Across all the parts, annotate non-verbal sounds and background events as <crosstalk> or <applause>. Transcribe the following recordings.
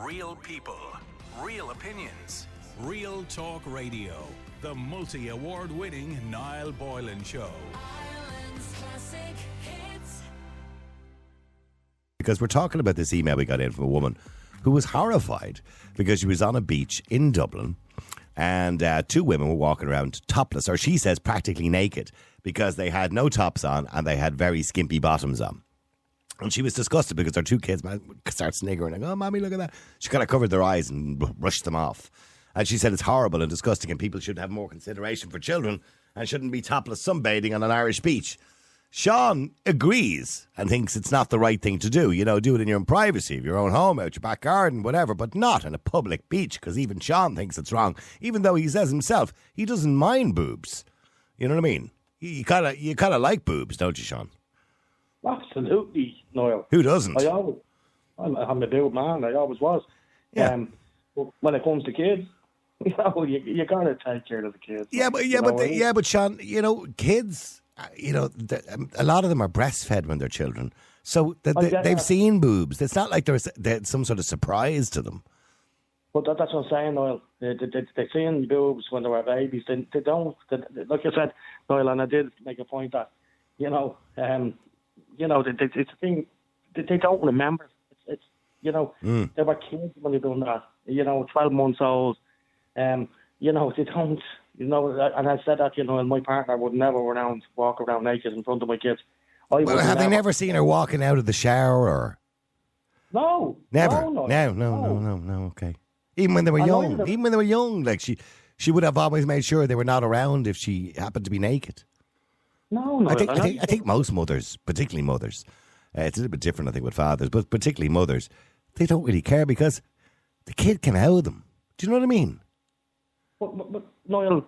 Real people, real opinions, real talk radio. The multi award winning Niall Boylan Show. because we're talking about this email we got in from a woman who was horrified because she was on a beach in Dublin and uh, two women were walking around topless, or she says practically naked, because they had no tops on and they had very skimpy bottoms on. And she was disgusted because her two kids start sniggering and, oh, mommy, look at that. She kind of covered their eyes and brushed them off. And she said it's horrible and disgusting, and people should have more consideration for children and shouldn't be topless sunbathing on an Irish beach. Sean agrees and thinks it's not the right thing to do. You know, do it in your own privacy, of your own home, out your back garden, whatever, but not in a public beach because even Sean thinks it's wrong, even though he says himself he doesn't mind boobs. You know what I mean? You kind of you kind of like boobs, don't you, Sean? Absolutely, Niall. Who doesn't? I always, I'm, I'm a big man. I always was. Yeah. Um, but when it comes to kids, <laughs> you know, you, you gotta take care of the kids. Yeah, but yeah, You but the, I mean? yeah, but Sean, you know, kids, uh, you know, um, a lot of them are breastfed when they're children, so I they, get they've that. seen boobs. It's not like there's, there's some sort of surprise to them. But that, that's what I'm saying, Niall. They, they, they, they see in boobs when they were babies. They, they don't, they, they- like I said, Niall, and I did make a point that, you know, um, you know, it's a thing, they, they don't remember. It's, it's you know, Mm. they were kids when they done that. You know, 12 months old. Um, you know, they don't, you know, and I said that, you know, and my partner would never around, walk around naked in front of my kids. I Well, have they never seen her walking out of the shower or No. never? No, No, no, no, no, no, no. Okay. Even when they were I young, even when they were young, like she, she would have always made sure they were not around if she happened to be naked. No, no. I think, I think, I think most mothers, particularly mothers, uh, it's a little bit different, I think, with fathers, but particularly mothers, they don't really care because the kid can out them. Do you know what I mean? But, but, but Niall,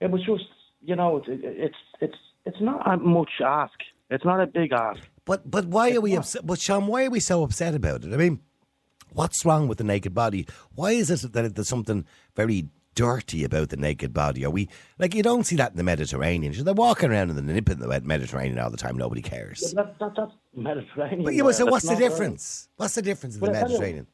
it was just you know it, it, it's it's it's not a much ask. It's not a big ask. But but why are we upset? But Sean, why are we so upset about it? I mean, what's wrong with the naked body? Why is it that there's something very dirty about the naked body? Are we like you don't see that in the Mediterranean? They're walking around in the nip in the Mediterranean all the time. Nobody cares. That, that, that's Mediterranean. But yeah, but so what's the not right. difference? What's the difference in the Well, you, Mediterranean?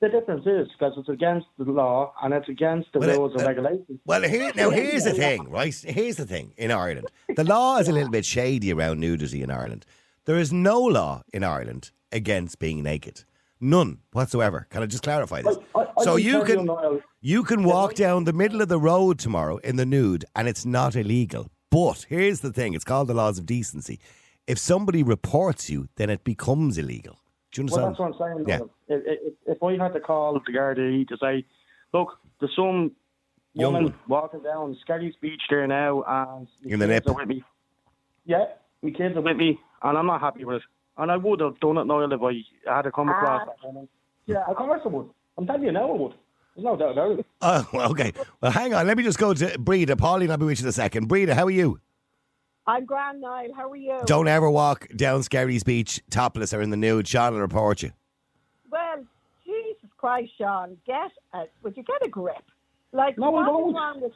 The difference is because it's against the law and it's against the Well, rules and uh, regulations. Well, here, now here's the thing, right? Here's the thing in Ireland. The law is a little bit shady around nudity in Ireland. There is no law in Ireland against being naked. None whatsoever. Can I just clarify this? I- I- I so you can you can walk down the middle of the road tomorrow in the nude and it's not illegal. But here's the thing, it's called the laws of decency. If somebody reports you, then it becomes illegal. Do you Well, understand? that's what I'm saying. Yeah. If, if, if I had to call the Gardaí to say, look, there's some Young woman walking down Skerries Beach there now and In the nip. with me. Yeah, my kids are with me and I'm not happy with it. And I would have done it, Niall, if I had to come across that. Ah. Yeah, of course I would. I'm telling you now I would. There's no doubt about it. Oh, well, <laughs> okay. Well, hang on. Let me just go to Breda. Pauline, I'll be with you in a second. Breda, how are you? I'm Grand Niall. How are you? Don't ever walk down Skerries Beach topless or in the nude. Sean will report you. Well, Jesus Christ, Sean, get a, would you get a grip? Like, No, I what is won't. wrong with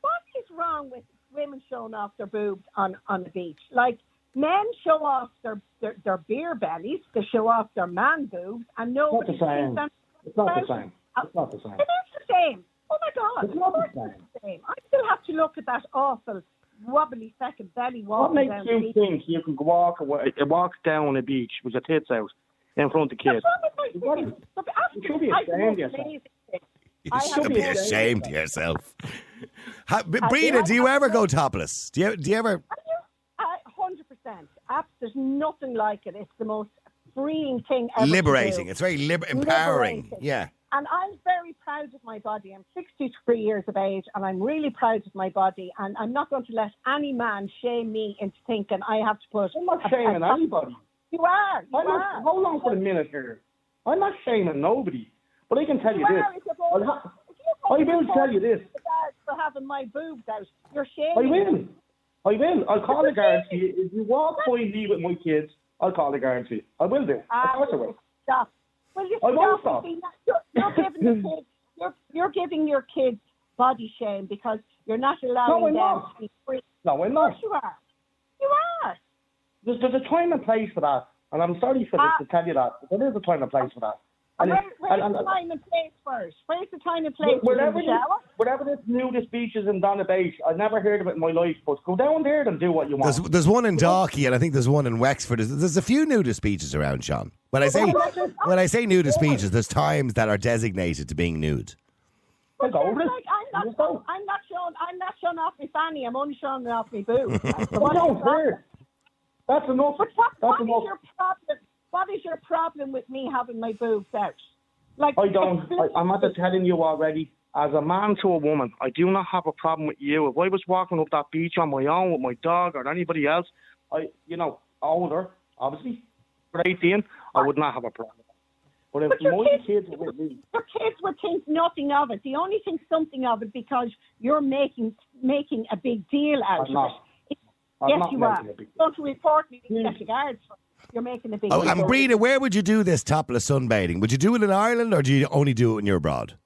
what is wrong with women showing off their boobs on on the beach? Like, men show off their their, their beer bellies, they show off their man boobs, and Not the same. sees them. It's not the same. It's not the same. It is the same. Oh my God! It's not the same. the same. I still have to look at that awful wobbly second belly What makes down the you beach. think you can walk away, walk down a beach with your tits out in front of kids? What's wrong with my What titties? is- Look, You should be ashamed of yourself. amazing. You should be ashamed yourself. Ha, B- I- Breda, do you ever go topless? Do you, do you ever? Hundred percent. There's nothing like it. It's the most freeing thing ever. Liberating. It's very liber- empowering. Liberating. Yeah. And I'm very proud of my body. I'm 63 years of age, and I'm really proud of my body. And I'm not going to let any man shame me into thinking I have to put. I'm not a- shaming a- anybody. You are. You I'm not, are. hold on for a minute here. I'm not shaming nobody. But I can tell you You this. are. If I'll ha- I will tell you this. to For having my boobs out, you're shaming. I shaming. will. I will. I'll call for you. If you walk by me with my kids, I'll call for you. I will do. Of Ah, course I will. Stop. Will you I won't stop? stop. and be nice? You're, you're <laughs> giving the kids. You're, you're giving your kids body shame because you're not allowing I'm them not. to be free. No, I'm not. course you are. You are. There's, there's a time and place for that. And I'm sorry for Ah. this to tell you that. But there is a time and place for that. And Where, where's and- the and- time and place first? Where's the time and place? Wherever this, wherever this nudist beach is in Donna Beach, I've never heard of it in my life, but go down there and do what you want. There's, there's one in Dalkey, and I think there's one in Wexford. There's, there's a few nudist beaches around, Sean. When I say when I say nudist beaches, there's times that are designated to being nude. I'll go Like, with it. I'm not, go. I'm not showing, I'm not showing off my fanny. I'm only showing off my boobs. So <laughs> I what is don't the problem? care. That's enough. But what, That's what is enough. your problem? What is your problem with me having my boobs out? Like I don't. I, I'm not telling you already. As a man to a woman, I do not have a problem with you. If I was walking up that beach on my own with my dog or anybody else, I, you know, older, obviously, for 18, I would not have a problem. But if But your my kids- kids were with me, Your kids would think nothing of it. They only think something of it because you're making making a big deal out I'm of not. it. I'm yes, you are. a big deal. Don't report me to Hmm. the guards. You're making a big Oh, and Breda, where would you do this topless sunbathing? Would you do it in Ireland, or do you only do it when you're abroad?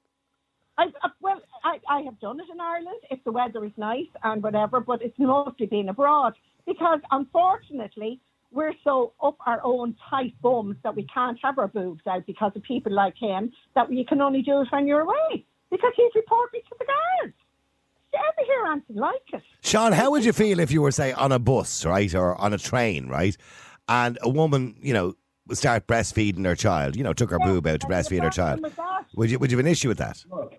I, I, well, I, I have done it in Ireland if the weather is nice and whatever, but it's mostly been abroad because unfortunately we're so up our own tight bums that we can't have our boobs out because of people like him that you can only do it when you're away because he's reporting to the guards. You ever hear anything like it? Sean, how would you feel if you were, say, on a bus, right, or on a train, right, and a woman, you know, would start breastfeeding her child, you know, took her boob out to breastfeed her child? Would you would you have an issue with that? Look,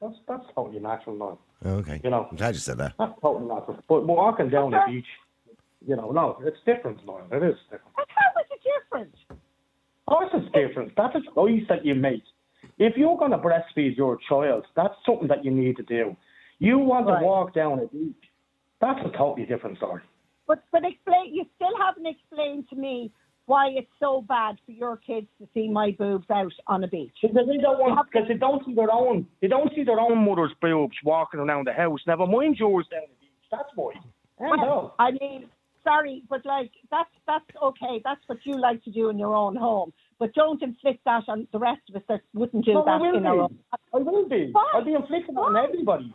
that's, that's totally natural now. Okay. You know. I'm glad you said that. That's totally natural. But walking down the beach, you know, no, it's different, Lauren. It is different. But how is it different? Of course it's different. That's a choice that you make. If you're going to breastfeed your child, that's something that you need to do. You want Right. to walk down a beach, that's a totally different story. But but explain. You still haven't explained to me why it's so bad for your kids to see my boobs out on a beach. Because they don't want, because they don't see their own, they don't see their own mother's boobs walking around the house. Never mind yours down the beach. That's why. I know. I mean, sorry, but like that's that's okay. That's what you like to do in your own home. But don't inflict that on the rest of us that wouldn't do No, that in our own. be. I will be. Why? I'll be inflicting it on everybody.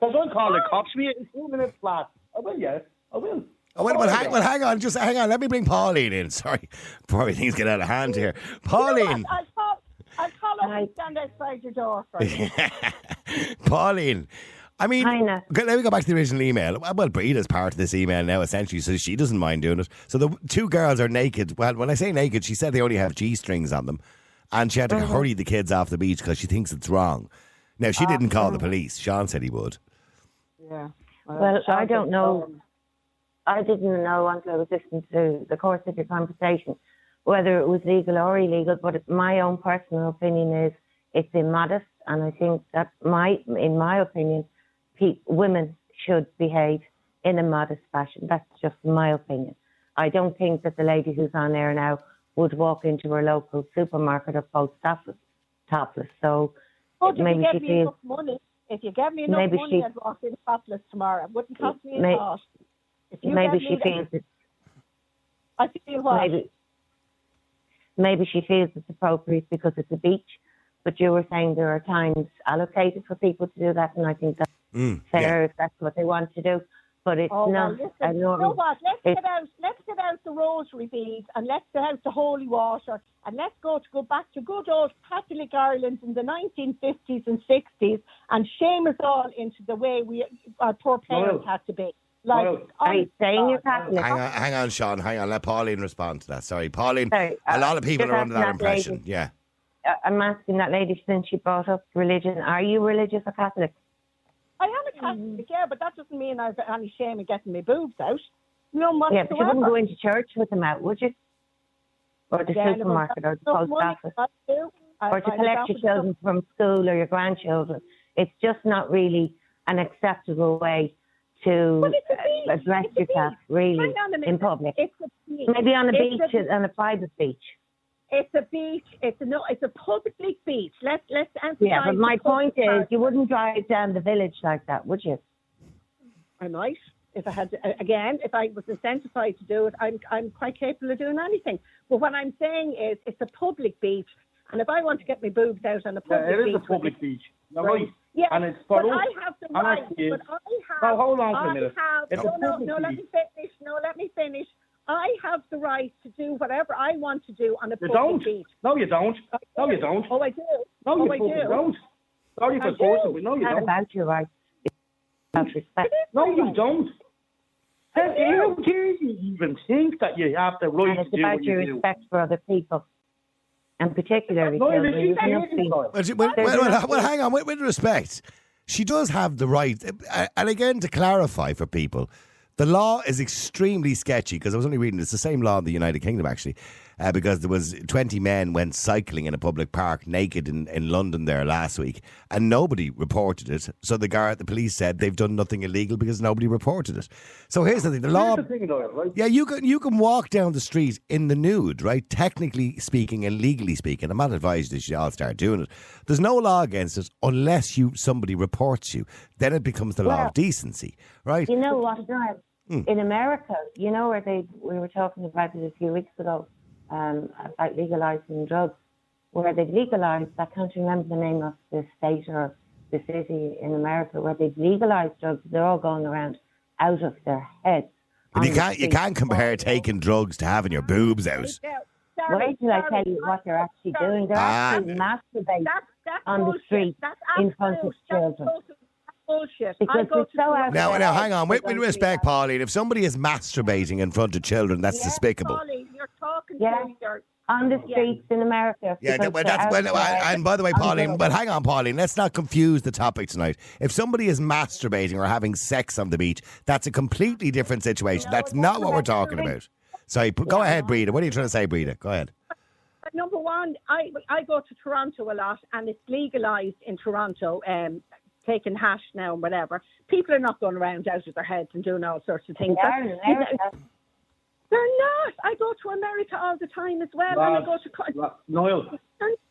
Because I'll call the cops you in two minutes flat. I will, yeah. I will. Oh, well, well, hang, well, hang on, just hang on. Let me bring Pauline in. <laughs> Sorry, before things get out of hand here. You know Pauline. I'll call. I'll call up and stand outside your door <laughs> for you. Pauline. I mean, Hi, Nat. okay, let me go back to the original email. Well, Breda's part of this email now, essentially, so she doesn't mind doing it. So the two girls are naked. Well, when I say naked, she said they only have G strings on them, and she had to Mm-hmm. hurry the kids off the beach because she thinks it's wrong. Now, she didn't call the police. Sean said he would. Yeah. Well, I don't know. I didn't know until I was listening to the course of your conversation whether it was legal or illegal. But my own personal opinion is it's immodest, and I think that my, in my opinion, pe- women should behave in a modest fashion. That's just my opinion. I don't think that the lady who's on there now would walk into her local supermarket or post office topless. So But maybe she feels money, if you give me enough Maybe money, she- I'd walk in topless tomorrow. It wouldn't cost me a May- thought. If you maybe she me feels it. I feel what? maybe maybe she feels it's appropriate because it's a beach. But you were saying there are times allocated for people to do that, and I think that's Mm, fair if that's what they want to do. But it's Oh, well, not listen, a you know what? Let's It's- get out. Let's get out the rosary beads and let's get out the holy water and let's go to go back to good old Catholic Ireland in the 1950s and 60s and shame us all into the way we our poor parents Well, had to be. Like, well, Are you saying you're God. Catholic? Hang on, hang on, Sean. Hang on. Let Pauline respond to that. Sorry, Pauline. Sorry, a uh, lot of people just are under that asking that lady. impression. Yeah. Uh, I'm asking that lady since she brought up religion. Are you religious or Catholic? I am a Catholic, yeah, but that doesn't mean I've any shame in getting my boobs out. None Yeah, but you wouldn't go into church with them out, would you? Or the Again, supermarket or the post office? not to. I- or to I collect your children from school or your grandchildren. It's just not really an acceptable way to But it's a uh, beach. address It's a yourself beach. really Hang on a minute. in public. It's a beach. Maybe on a It's beach, a- on a private beach. It's a beach. It's a no. It's a public beach. Let's let's emphasize. Yeah, but my point public is, part. you wouldn't drive down the village like that, would you? I might if I had to, again if I was incentivized to do it. I'm I'm quite capable of doing anything. But what I'm saying is, it's a public beach, and if I want to get my boobs out on a Yeah, public it is beach, a public beach. You're Right. right. Yeah, And it's for but us. I have the right. kids. But I have. Now, hold on for a I minute. have. No, a no, no. Let me finish. No, let me finish. I have the right to do whatever I want to do on a You public don't. beach. No, you don't. No, you don't. Oh, I do. No, oh, you I fucking do. don't. Sorry I for forcing, do. but no, you It's not don't. about your rights. It's about respect. No, you don't. How how dare you even think that you have the right And to it's do about what your you do? respect for other people. And particularly No, children. you You've can't enough hear being- this, Well, well, well, well, well, hang on, with, with respect. She does have the right. And again, to clarify for people, the law is extremely sketchy because I was only reading it's the same law in the United Kingdom, actually, uh, because there was 20 men went cycling in a public park naked in, in London there last week and nobody reported it. So the guard, the police said they've done nothing illegal because nobody reported it. So here's the thing. The law... The thing, though, right? Yeah, you can you can walk down the street in the nude, right? Technically speaking and legally speaking, I'm not advised that you all start doing it. There's no law against it unless you somebody reports you. Then it becomes the law of decency, right? You know what, Brian? Hmm. In America, you know where they we were talking about it a few weeks ago um, about legalizing drugs, where they've legalized. I can't remember the name of the state or the city in America where they've legalized drugs. They're all going around out of their heads. But you can't you can't compare taking drugs to having your boobs out. Now, sorry, Wait till I tell you what they're actually sorry. doing. They're Ah. actually masturbating. That's, that's on the street that's in front of children. total- that's bullshit. I go to so out Now, now, hang on. With, They're with gonna respect, Pauline, if somebody is masturbating in front of children, that's Yes, despicable. Pauline, you're talking Yeah. to your on the streets in America. Yeah, that, well, that's well, there and by the way, Pauline. But hang on, Pauline. Let's not confuse the topic tonight. If somebody is masturbating or having sex on the beach, that's a completely different situation. No, That's not what we're talking about. Sorry, p- go ahead, Breda. What are you trying to say, Breda? Go ahead. Number one, I I go to Toronto a lot, and it's legalized in Toronto. Um, taking hash now and whatever. People are not going around out of their heads and doing all sorts of They things. are in America. They're not. I go to America all the time as well, and I go to. co- la-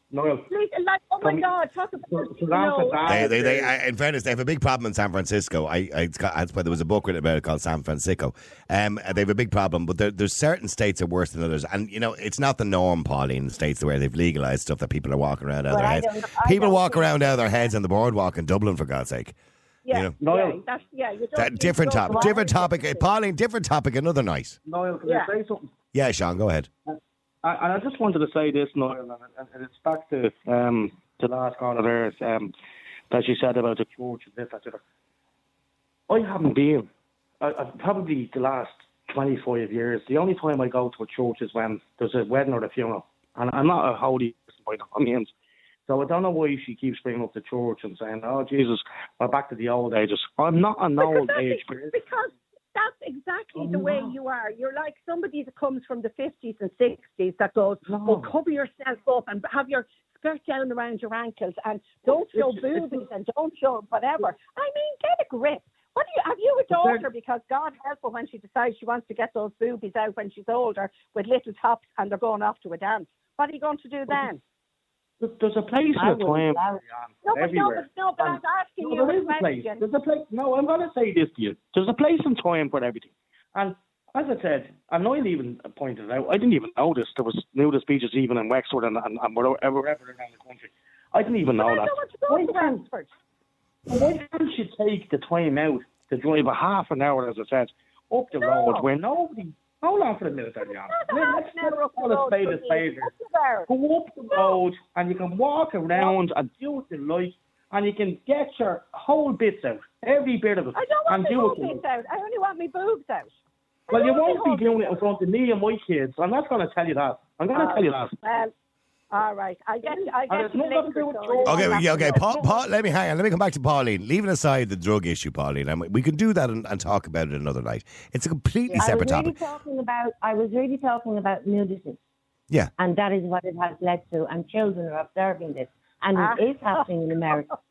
Noel, They're Like, oh my Come- God, talk about So- so you that's know, a bad- They, they, they, I, in fairness, they have a big problem in San Francisco. I, I, it's got, that's why there was a book written about it called San Francisco. Um, they have a big problem, but there, there's certain states are worse than others. And, you know, it's not the norm, Pauline, in states where they've legalised stuff that people are walking around out of their heads. People walk around out of their heads on the boardwalk in Dublin, for God's sake. Yeah, you know. Noel. yeah, that's, yeah. You That, different topic. Different topic. Uh, Pauline, different topic, another night. Noel, can Yeah. I say something? Yeah, Sean, go ahead. I, and I just wanted to say this, Noel, and, it's back to um, the last caller there um, that you said about the church and this, that. I haven't been. I, I, probably the last 25 years, the only time I go to a church is when there's a wedding or a funeral. And I'm not a holy person by no means. So I don't know why she keeps bringing up the church and saying, oh, Jesus, we're back to the old ages. I'm not an Because old age person. Because that's exactly Oh, the way no. you are. You're like somebody that comes from the 50s and 60s that goes, No. oh, cover yourself up and have your skirt down around your ankles and don't show boobies and don't show whatever. I mean, get a grip. What do you have you a daughter? Because God help her when she decides she wants to get those boobies out when she's older with little tops and they're going off to a dance. What are you going to do then? There's- a place I and a wouldn't time. allow it. No, but no, but no, but I And- was asking No, you there a is place. There's a place. No, I'm going to say this to you. There's a place and time for everything. And as I said, and Noel even pointed it out, I didn't even notice there was nudist beaches even in Wexford and, and, and wherever wherever around the country. I didn't even know that. don't want to go Why can't, why can't you take the time out to drive a half an hour, as I said, up the No. road where nobody. Hold on for a minute, there, Jan. Not a Let's an hour up the call a spade a spade here. What's the matter? Go up the road and you can walk around and do what you like and you can get your whole bits out, every bit of it, I don't and my you boobs out. I only want my boobs out. I Well, you won't be doing it in front of me and my kids. I'm not going to tell you that. I'm going to out. Oh, tell you that. Well, all right. I get I get it's you nothing to do with drugs. Okay, I'll yeah, okay. Paul, Paul, let me hang on. Let me come back to Pauline. Leaving aside the drug issue, Pauline, and we can do that and, and talk about it another night. It's a completely I was separate really topic. talking about. I was really talking about nudity, Yeah. and that is what it has led to. And children are observing this, and Ah. it is happening in America. <laughs>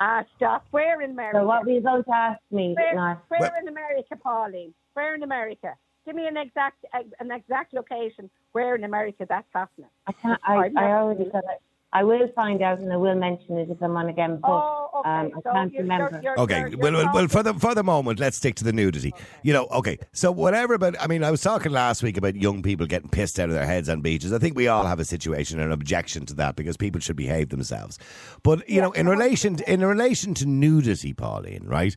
Ah, stop. Where in America? So what were you going to ask me where, now? where Well- in America, Pauline? Where in America? Give me an exact an exact location where in America that's happening. I can't. I, I've I never already said it. I will find out, and I will mention it if I'm on again. But oh, okay. um, I so can't you're, remember. You're, you're, Okay, you're, you're well, well, well, for the for the moment, let's stick to the nudity. You know, okay. So whatever, but I mean, I was talking last week about young people getting pissed out of their heads on beaches. I think we all have a situation, an objection to that because people should behave themselves. But you know, in relation in relation to nudity, Pauline, right?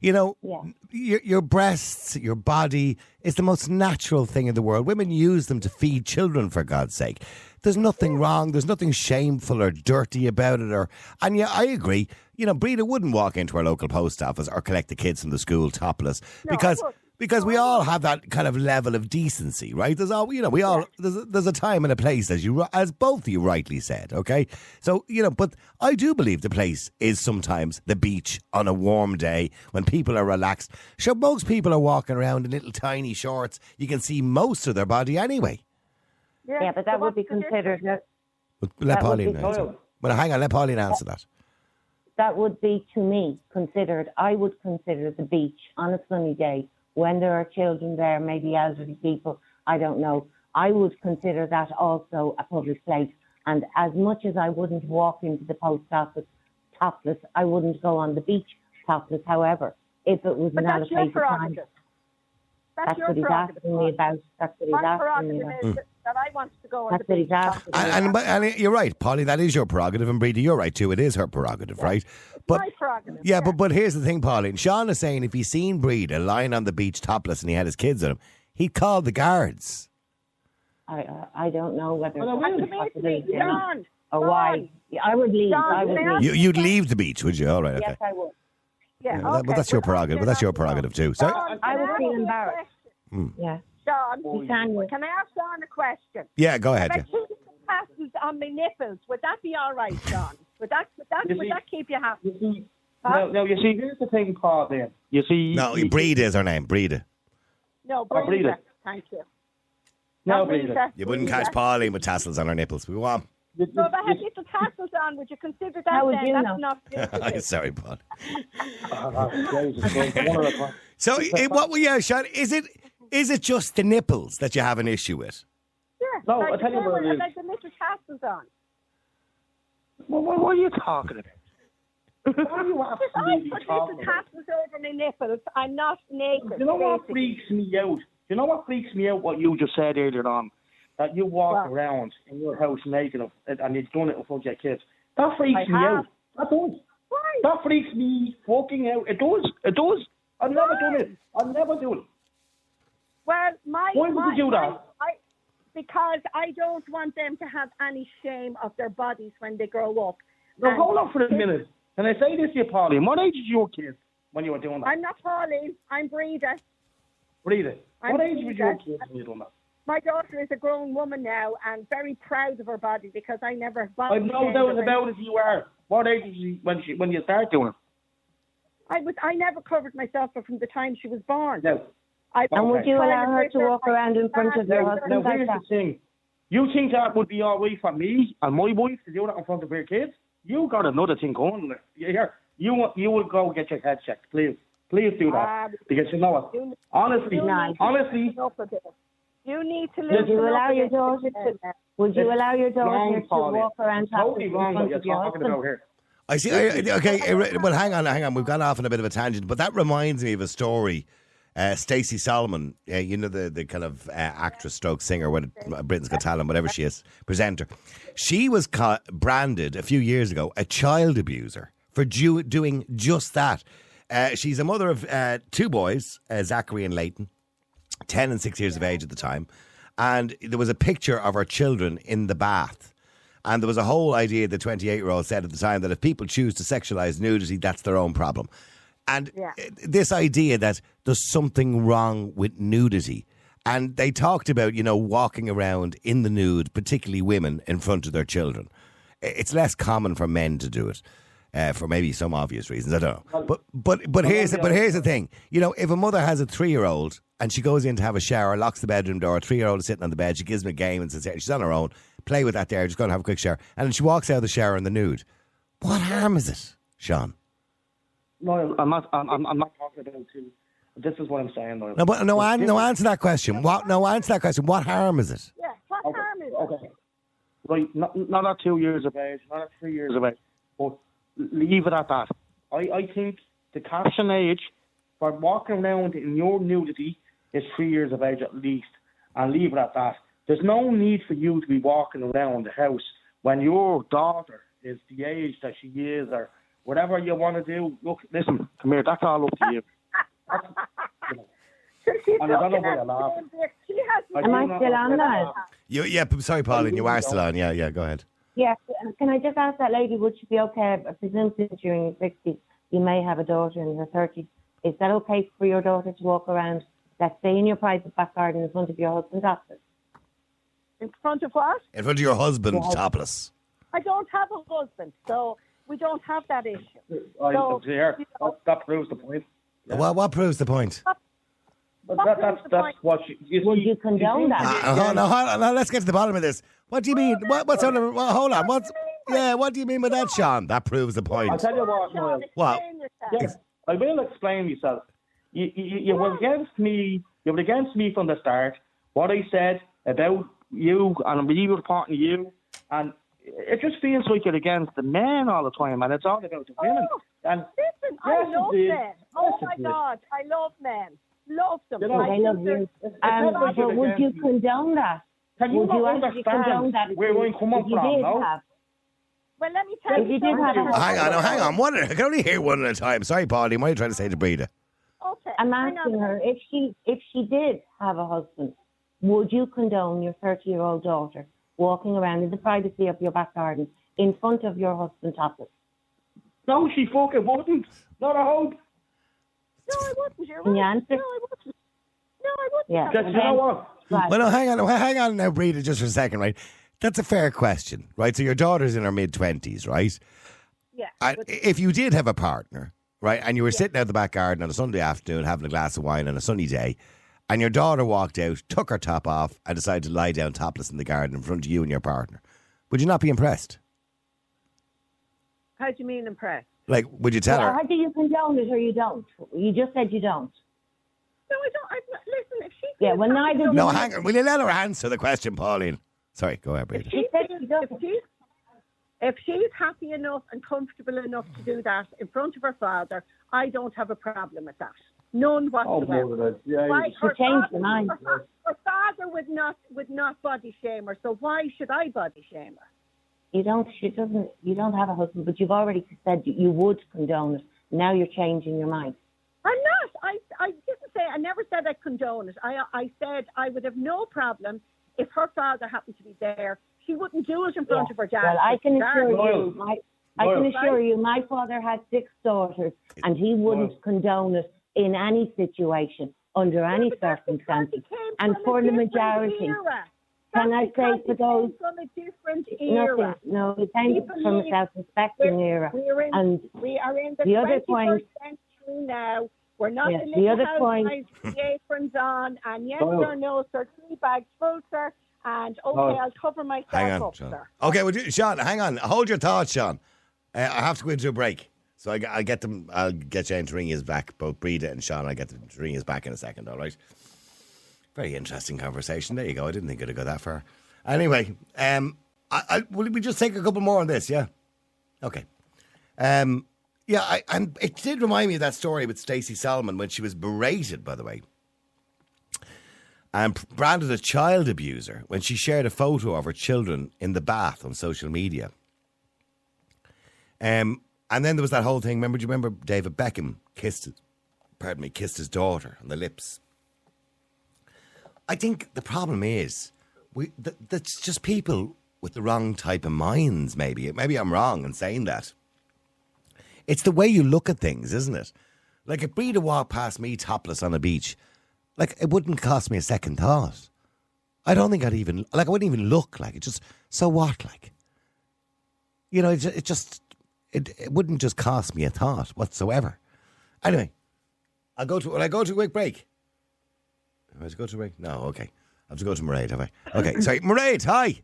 You know, Yeah. your, your breasts, your body is the most natural thing in the world. Women use them to feed children, for God's sake. There's nothing wrong. There's nothing shameful or dirty about it. Or and yeah, I agree. You know, Breda wouldn't walk into our local post office or collect the kids from the school topless because wouldn't. Because we all have that kind of level of decency, right? There's all you know, we all there's a, there's a time and a place as you as both of you rightly said, okay? So, you know, but I do believe the place is sometimes the beach on a warm day when people are relaxed. Sure, most people are walking around in little tiny shorts. You can see most of their body anyway. Yeah, but that would be considered. a- But let That Pauline answer. total. Well, hang on, let Pauline answer that. That would be to me considered. I would consider the beach on a sunny day when there are children there, maybe elderly people. I don't know. I would consider that also a public place. And as much as I wouldn't walk into the post office topless, I wouldn't go on the beach topless. However, if it was But an allocated time. That's, that's your what he's prerogative. asking me about. That's what he's My asking me prerogative about. is that, that I want to go on That's the what he's beach. asking me And, and, but- and you're right, Polly, that is your prerogative. And Breda, you're right too. It is her prerogative, right? But my prerogative. Yeah, but but here's the thing, Pauline. Sean is saying if he seen Breda lying on the beach topless and he had his kids with him, he'd call the guards. I, uh, I don't know whether Well, I it's a Come here to possibility me, or not, John. or why. I would leave. John, I would leave. You, you'd leave the beach, would you? All right, okay. Yes, I would. Yeah, Yeah, that- but that's your prerogative. But that's your prerogative too. So, John, I would ask feel embarrassed. question? Hmm. Yeah. John, You can. can I ask John a question? yeah, go ahead. Yeah. About two passes on my nipples. Would that be all right, John? Would that would that, would see- that keep you happy? You see, Huh? no, no, you see, here's the thing, Paul, then. You see... No, you, Breda is her name. Breda. No, Oh, breathe. breathe. Thank you. No, Not breathe it. breathe. You wouldn't catch Pauline with tassels on her nipples. We want. You- So if I had you- little tassels on, would you consider that How would then? you That's know? not <laughs> beautiful. Sorry, Paul. Oh, Jesus, one at a time. So, it, eh, what? well, Yeah, Sean. Is it is it just the nipples that you have an issue with? Yeah, No, like I'll tell you the what it one- Like the little tassels on. What, what, what are you talking about? What are you If I put talking little about? tassels over my nipples, I'm not naked. You know what basically. freaks me out? You know what freaks me out? What you just said earlier on, that you walk around in your house naked and and you've done it in front of your kids. That freaks I me have. out. That does. Why? That freaks me fucking out. It does. It does. I've never done it. I've never done it. Well, my Why would my, you do my- that? I, because I don't want them to have any shame of their bodies when they grow up. Now And hold on for a minute. Can I say this to you, Pauline? What age is your kid when you were doing that? I'm not Pauline. I'm Breda. Read it. I'm What age was your kid when you were doing that? My daughter is a grown woman now and very proud of her body because I never. I've no doubt about it. You are. What age was she when she when you start doing it? I was. I never covered myself from the time she was born. No. I, And would you allow her to walk around in front of your Now, husband now like here's that? the thing. You think that would be all right for me and my wife to do that in front of her kids? You got another thing going. Hear? You want you will go get your head checked, please. Please do that Ah, because you know what? you- Honestly, you need to honestly, loosen up a bit. You need to Would you allow your bit. daughter to- Would you allow your wrong, daughter to walk around It's totally topless in wrong what you're of talking husband? about here. I see. I, okay, well, hang on, hang on. We've gone off on a bit of a tangent, but that reminds me of a story. Uh, Stacey Solomon, uh, you know the the kind of uh, actress, stroke singer, what Britain's Got Talent, whatever she is, presenter. She was ca- branded a few years ago a child abuser for ju- doing just that. Uh, she's a mother of uh, two boys, uh, Zachary and Leighton, ten and six years of age at the time, and there was a picture of her children in the bath. And there was a whole idea the 28 year old said at the time that if people choose to sexualize nudity, that's their own problem. And Yeah. this idea that there's something wrong with nudity. And they talked about, you know, walking around in the nude, particularly women, in front of their children. It's less common for men to do it. Uh, for maybe some obvious reasons, I don't know. But but but here's but here's the thing. You know, if a mother has a three year old and she goes in to have a shower, locks the bedroom door, a three year old is sitting on the bed, she gives him a game and says, she's on her own, play with that there, just go and have a quick shower. And then she walks out of the shower in the nude. What harm is it, Sean? No, I'm not. I'm, I'm, I'm not talking about two. This is what I'm saying. Though. No, but no, an, no, answer that question. What? No, answer that question. What harm is it? Yeah, what Okay, harm is it? okay. Right, not, not at two years of age, not at three years of age, but leave it at that. I, I think the caption age for walking around in your nudity is three years of age at least, and leave it at that. There's no need for you to be walking around the house when your daughter is the age that she is, or whatever you want to do. Look, listen, come here. That's all up to you. So <laughs> she's And I don't know why at you're laughing. the- She has I Am I still on know. that? You, yeah, sorry, Pauline, you are still on. Yeah, yeah, go ahead. Yeah, can I just ask that lady, would she be okay, I presume since you're in your 60s, you may have a daughter in her 30s, is that okay for your daughter to walk around, let's say in your private back garden in front of your husband's office? in front of what? In front of your husband, Yeah. topless. I don't have a husband, so we don't have that issue. I, So, here, you know- that, that proves the point. What, what proves the point? But what that, that's, the that's point? what you, you Would you condone see- that? Uh, hold, on, hold on, now let's get to the bottom of this. What do you mean? What, what's on the, well, hold on. What's, yeah, what do you mean by that, Sean? That proves the point. I'll tell you what, Noel. What? Explain yourself. Yes, I will explain myself. You, you, you were against me. You were against me from the start. What I said about you and me reporting you, and it just feels like you're against the men all the time, and it's all about the women. Oh. And Listen, Yes, I love men. Oh Yes, my. God, I love men. Love them. You know, I I love they're- you. Um, but you're would you against condone that? can you Would you not actually condone understand that? if where you- I'm coming from? No. have- Well, let me tell If you. you did have Hang on, hang on. One, at a- I can only hear one at a time. Sorry, Pauline. What are you trying to say to Breda? Okay. I'm asking her if she if she did have a husband, would you condone your 30 year old daughter walking around in the privacy of your back garden in front of your husband topless? No, she fucking wouldn't. Not a hope. No, I wouldn't. You're Can you right. answer? No, I wouldn't. No, I wouldn't. Yeah. have Just, it. you know what? Right. Well, no, hang on, hang on now, Breda, just for a second, right? That's a fair question, right? So your daughter's in her mid twenties, right? Yeah. And but- if you did have a partner, right, and you were sitting out the back garden on a Sunday afternoon having a glass of wine on a sunny day, and your daughter walked out, took her top off, and decided to lie down topless in the garden in front of you and your partner, would you not be impressed? How do you mean impressed? Like, would you tell Well, her? how do you condone it or you don't? You just said you don't. No, I don't. I, listen, if she. Yeah, well, neither do No, hang on. Will you let her answer the question, Pauline? Sorry, go ahead, If she said she doesn't. if she's, if she's happy enough and comfortable enough to do that in front of her father, I don't have a problem with that. None Oh, whatsoever. mother, yeah. Why- her father- mind. Her, fa- her father would not would not body shame her, so why should I body shame her? You don't. She doesn't. You don't have a husband, but you've already said you, you would condone it. Now you're changing your mind. I'm not. I I didn't say. I never said I condone it. I I said I would have no problem if her father happened to be there. She wouldn't do it in front of her dad. Well, I can assure Loyal. you, my, I can assure you, my father had six daughters, and he wouldn't Loyal. condone it in any situation, under any But that's because circumstances. And for the majority, era. Can That's I say because for he those- came from a different Nothing, era. no, he came People from a need- self-respecting era, We're in, and we are in the, the other 21st point- century now. We're not Yeah, in the the other other point- with <laughs> the aprons on, and yes Oh. or no, sir, three bags full, sir, and okay, Oh. I'll cover myself Hang on, up, Sean. sir. Okay, well, do- Sean, hang on. Hold your thoughts, Sean. Uh, I have to go into a break. So I, I'll get them. I'll get Jane to ring his back. Both Breda and Sean. I'll get them to ring his back in a second. All right. Very interesting conversation. There you go. I didn't think it'd go that far. Anyway, um, I, I, will we just take a couple more on this? Yeah. Okay. Um, yeah, I, and it did remind me of that story with Stacey Solomon when she was berated, by the way, and branded a child abuser when she shared a photo of her children in the bath on social media. Um, and then there was that whole thing. Remember? Do you remember David Beckham kissed, pardon me, kissed his daughter on the lips? I think the problem is we th- that's just people with the wrong type of minds. Maybe maybe I'm wrong in saying that. It's the way you look at things, isn't it? Like if Breda walked past me topless on a beach, like it wouldn't cost me a second thought. I don't think I'd even like I wouldn't even look like it. Just so what? Like you know, it, it just it, it wouldn't just cost me a thought whatsoever. Anyway, I'll go to. Will I go to a quick break? Have I to go to a break? No. Okay, I have to go to Mairead. Have I? Okay. <laughs> Sorry, Mairead. Hi.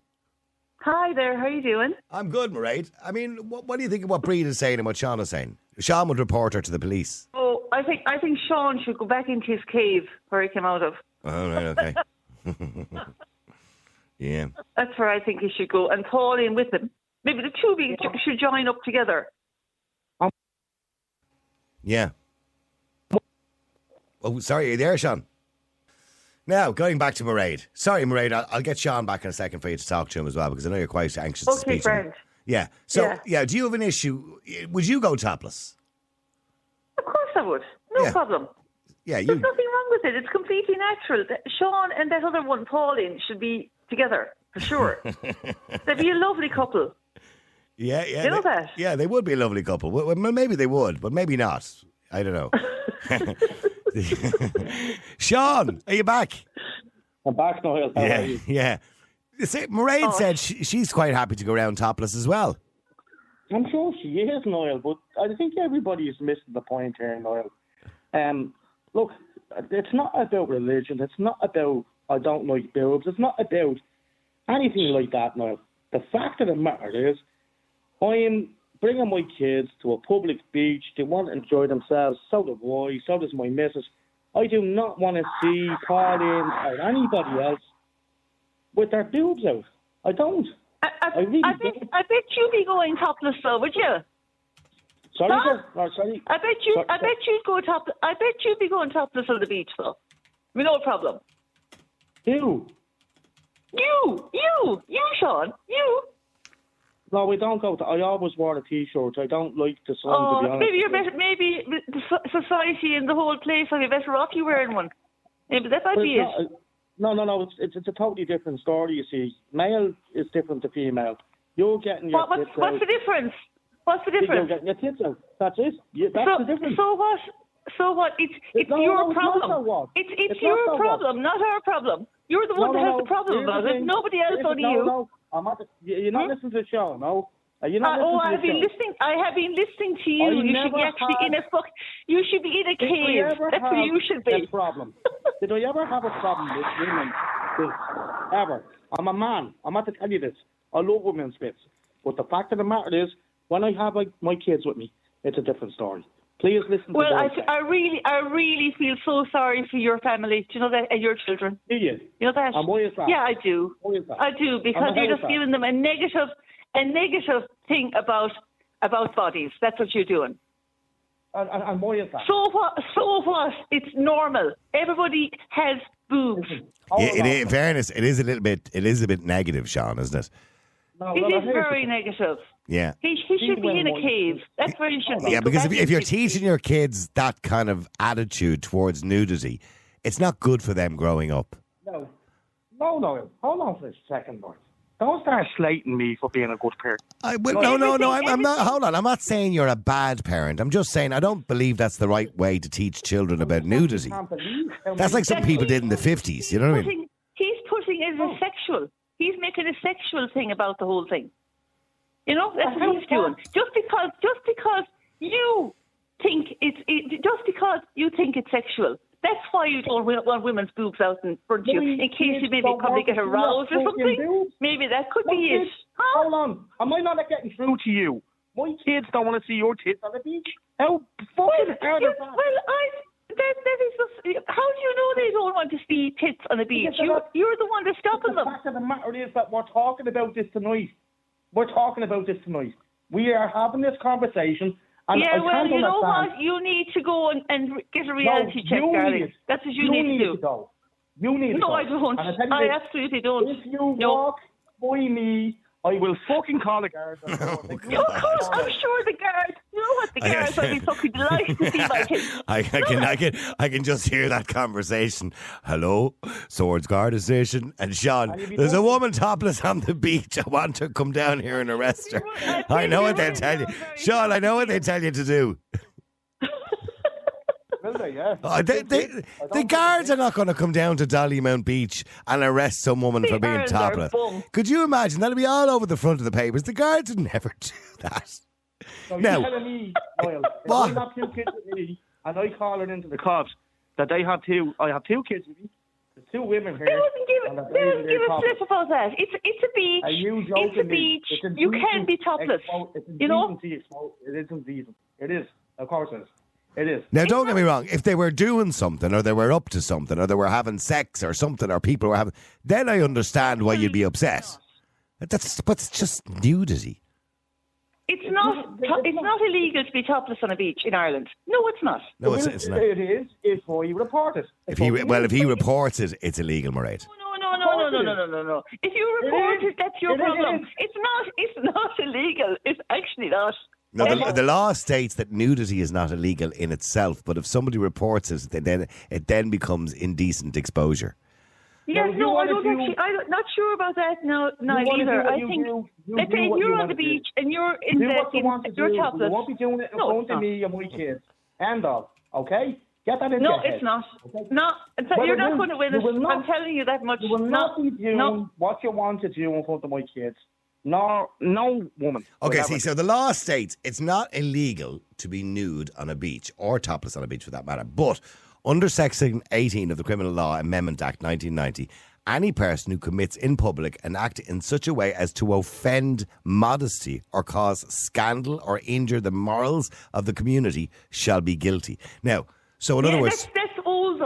Hi there, how are you doing? I'm good, Mairead. I mean, what, what do you think of what Breed is saying and what Sean is saying? Sean would report her to the police. Oh, I think I think Sean should go back into his cave where he came out of. Oh, right, okay. <laughs> yeah. That's where I think he should go, and Pauline with him. Maybe the two of you should join up together. Um, yeah. Oh, sorry, are you there, Sean? Now, going back to Mairead. Sorry, Mairead, I'll, I'll get Sean back in a second for you to talk to him as well because I know you're quite anxious to Okay, speak to him. Yeah. So Yeah. yeah. do you have an issue? Would you go topless? Of course I would. No Yeah. problem. Yeah, you. There's nothing wrong with it. It's completely natural. Sean and that other one, Pauline, should be together for sure. <laughs> They'd be a lovely couple. Yeah, yeah. You know they, that? Yeah, they would be a lovely couple. Well, well, maybe they would, but maybe not. I don't know. <laughs> <laughs> Sean, are you back? I'm back, Noel. How yeah, yeah. You see, Mairead Oh. said she, she's quite happy to go around topless as well. I'm sure she is, Noel, but I think everybody is missing the point here, Noel. Um, look, it's not about religion. It's not about I don't like boobs. It's not about anything like that, Noel. The fact of the matter is, I am bringing my kids to a public beach. They want to enjoy themselves. So do I. So does my missus. I do not want to see Pauline or anybody else with their boobs out. I don't. I, I, I really I, bet, don't. I bet you'd be going topless though, would you? Sorry, Huh? sir. Oh, sorry. I bet you. So- I bet you'd go top. I bet you'd be going topless on the beach though. No problem. Who? You, you, you, Sean, you. No, we don't go to. I always wore a t-shirt. I don't like the sun, to be Oh, honest. maybe you're better. Maybe the society and the whole place would be better off you wearing one. Maybe that might But be it. Not- no, no, no. It's, it's it's a totally different story. You see, male is different to female. You're getting your What, what's, tits what's the difference? What's the difference? You're getting your tits out. That's it. You, that's So, the difference. so what? So what? It's it's No, your no, it's problem. It's it's, It's not your what. problem, not our problem. You're the one no, that has the problem about it. Nobody else, only you. No, I'm not. you- You're not Hmm? listening to the show, no. Are you not Uh, oh, I've been listening. I have been listening to you. I you should be actually in a fuck. You should be in a cave. That's where you should be. problem? Did I ever have a problem with women? Ever? I'm a man. I'm not to tell you this. I love women's bits. But the fact of the matter is, when I have like, my kids with me, it's a different story. Please listen to Well, I, I'm saying. I really, I really feel so sorry for your family. Do you know that? And your children. Do you? You know that? And why is that? Yeah, I do. Why is that? I do because you're just that? giving them a negative, a negative thing about about bodies. That's what you're doing. And, and, and why is that? So what? So what? It's normal. Everybody has boobs. Yeah, it, in fairness, it is a little bit. It is a bit negative, Sean, isn't it? No, It well, is here's the very thing. negative. Yeah. He, he should be in a cave. That's where he should be. Yeah, because if, if you're teaching your kids that kind of attitude towards nudity, it's not good for them growing up. No, no, no. Hold on for a second, boy. Don't start slating me for being a good parent. I, well, no, no, no. I'm, I'm not. Hold on. I'm not saying you're a bad parent. I'm just saying I don't believe that's the right way to teach children about nudity. Can't believe how That's like some people did in the 50s. You know what I mean? he's putting it as Oh. a sexual. He's making a sexual thing about the whole thing. You know, that's what he's doing. Just because, just because you think it's, it, just because you think it's sexual. That's why you don't want women's boobs out in front of you, in case you maybe probably get aroused or something. Maybe that could My be it. Huh? hold on. Am I not getting through to you? My kids don't want to see your tits on the beach. How fucking hard You- is that? well, I. That, that is just, how do you know they don't want to see tits on the beach? You, not- you're the one that's stopping the them. fact of the matter is that we're talking about this tonight. We're talking about this tonight. We are having this conversation. And yeah, well, you know what? You need to go and, and get a reality no, check, darling. That's what you, you need, to do. go. You need to No, go. I don't. I, I absolutely don't. If you No. walk by me, I will fucking call the guards. <laughs> Oh, of course, I'm sure the guards. You know what? The I- guards will be fucking delighted to see my kids. <laughs> I, I can, I can, I can just hear that conversation. Hello, Swords Guard Station, and Sean. And you'd be There's a woman topless on the beach. I want to come down here and arrest her. <laughs> I know what they tell you, Sean. I know what they tell you to do. Will uh, they, yeah? Oh, they, they, the guards are not going to come down to Dollymount Beach and arrest some woman The for being topless. Could you imagine? That'll be all over the front of the papers. The guards would never <laughs> do that. So No. you're telling me, Niall, <laughs> if What? I have two kids with me and I call it into the cops that they have two, I have two kids with me, there's two women here. They wouldn't give, they they- wouldn't they're give a flip about that. It's it's a beach. Are you it's joking a me? beach. It's You can be topless. expo- It's You know? indecency expo- It is indecent. It is. Of course it is. It is. Now, don't get me wrong. If they were doing something, or they were up to something, or they were having sex, or something, or people were having, then I understand why you'd be hmm. upset. That's but it's just nudity. It's not. It's not illegal to be topless on a beach in Ireland. No, it's not. No, it's, it's not. It is if you report it. If he well, if he reports it, it's illegal, Mairead. No, no, no, no, no, no, no, no. If you report it, it that's your it problem. Is. It's not. It's not illegal. It's actually not. No, the, the law states that nudity is not illegal in itself, but if somebody reports it, then- then it then becomes indecent exposure. Yes, you no, I don't do- actually. I'm not sure about that. No, no, You wanna do either. I you think. do, you let's do say what you you're on wanna the do. beach and you're in do the what you in, want to you're do. topless. You won't be doing it in No, front it's of not. me and my kids. End of. Okay? Get that in No, your head. it's not. Okay? No, in fact, Well, you're it not will- going to win you it. will not- I'm telling you that much. You will no, not be doing no. what you want to do in front of my kids. No, no woman. Okay, see, so the law states it's not illegal to be nude on a beach or topless on a beach for that matter. But under Section 18 of the Criminal Law Amendment Act 1990, any person who commits in public an act in such a way as to offend modesty or cause scandal or injure the morals of the community shall be guilty. Now, so in other words, that's,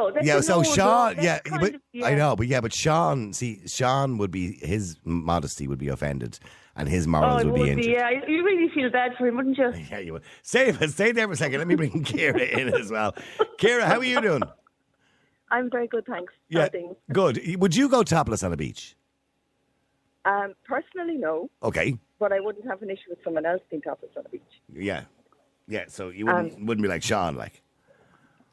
that's. That's yeah, so old Sean. That's yeah, but of- yeah. I know, but yeah, but Sean, see, Sean would be his modesty would be offended, and his Oh, morals it would be would injured. be. Yeah, you really feel bad for him, wouldn't you? <laughs> Yeah, you would. Stay, stay there for a second. Let me bring Kira in as well. Kira, how are you doing? <laughs> I'm very good, thanks. Yeah, good. Would you go topless on a beach? Um, personally, no, Okay. but I wouldn't have an issue with someone else being topless on the beach. Yeah. Yeah, so you wouldn't, Um, wouldn't be like Sean, like.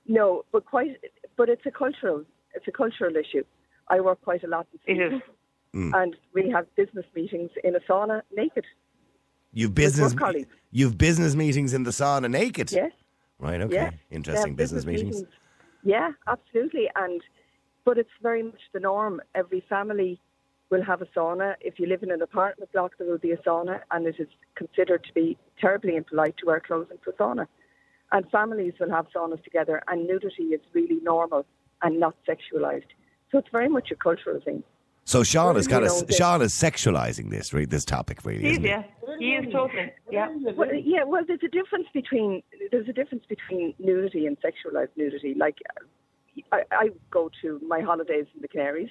No, but quite, but it's a cultural, it's a cultural issue. I work quite a lot in It is. Sweden, mm. and we have business meetings in a sauna naked. You've business work colleagues. you've business meetings in the sauna naked. Yes, Right, okay. yes. Interesting Yeah, business, meetings. Yeah, absolutely. And but it's very much the norm. Every family will have a sauna. If you live in an apartment block, there will be a sauna, and it is considered to be terribly impolite to wear clothes into a sauna. And families will have saunas together, and nudity is really normal and not sexualized. So it's very much a cultural thing. So Sean Well, is kind you of Sean is sexualizing this, right? This topic, really. He is, isn't he? yeah. He is totally. Yeah. Well, yeah, well, there's a difference between there's a difference between nudity and sexualized nudity. Like, I, I go to my holidays in the Canaries,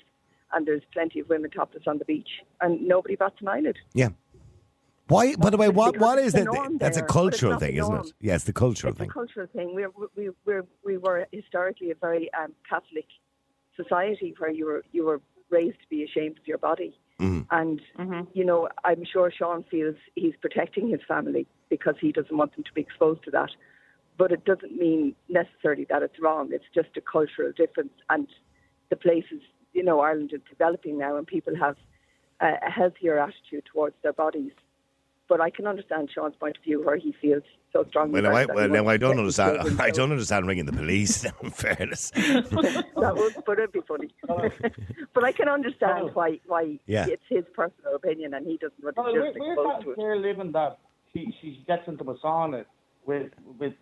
and there's plenty of women topless on the beach, and nobody bats an eyelid. Yeah. Why? By the way, what Because what it's is the that? norm That's a there, but cultural thing, isn't norm. it? Yeah, it's the cultural it's thing. a cultural thing. We're, we we we were historically a very um, Catholic society where you were you were raised to be ashamed of your body, Mm-hmm. and Mm-hmm. you know I'm sure Sean feels he's protecting his family because he doesn't want them to be exposed to that. But it doesn't mean necessarily that it's wrong. It's just a cultural difference, and the places you know Ireland is developing now, and people have a, a healthier attitude towards their bodies. But I can understand Sean's point of view where he feels so strongly. Well, now I, about that well, he now I don't understand. <laughs> I don't understand ringing the police. <laughs> In fairness, <laughs> that would, but it'd be funny. but I can understand oh. why why Yeah. it's his personal opinion and he doesn't want to Well, be we're, just we're that to it. clear living that she, she gets into a sauna with, with,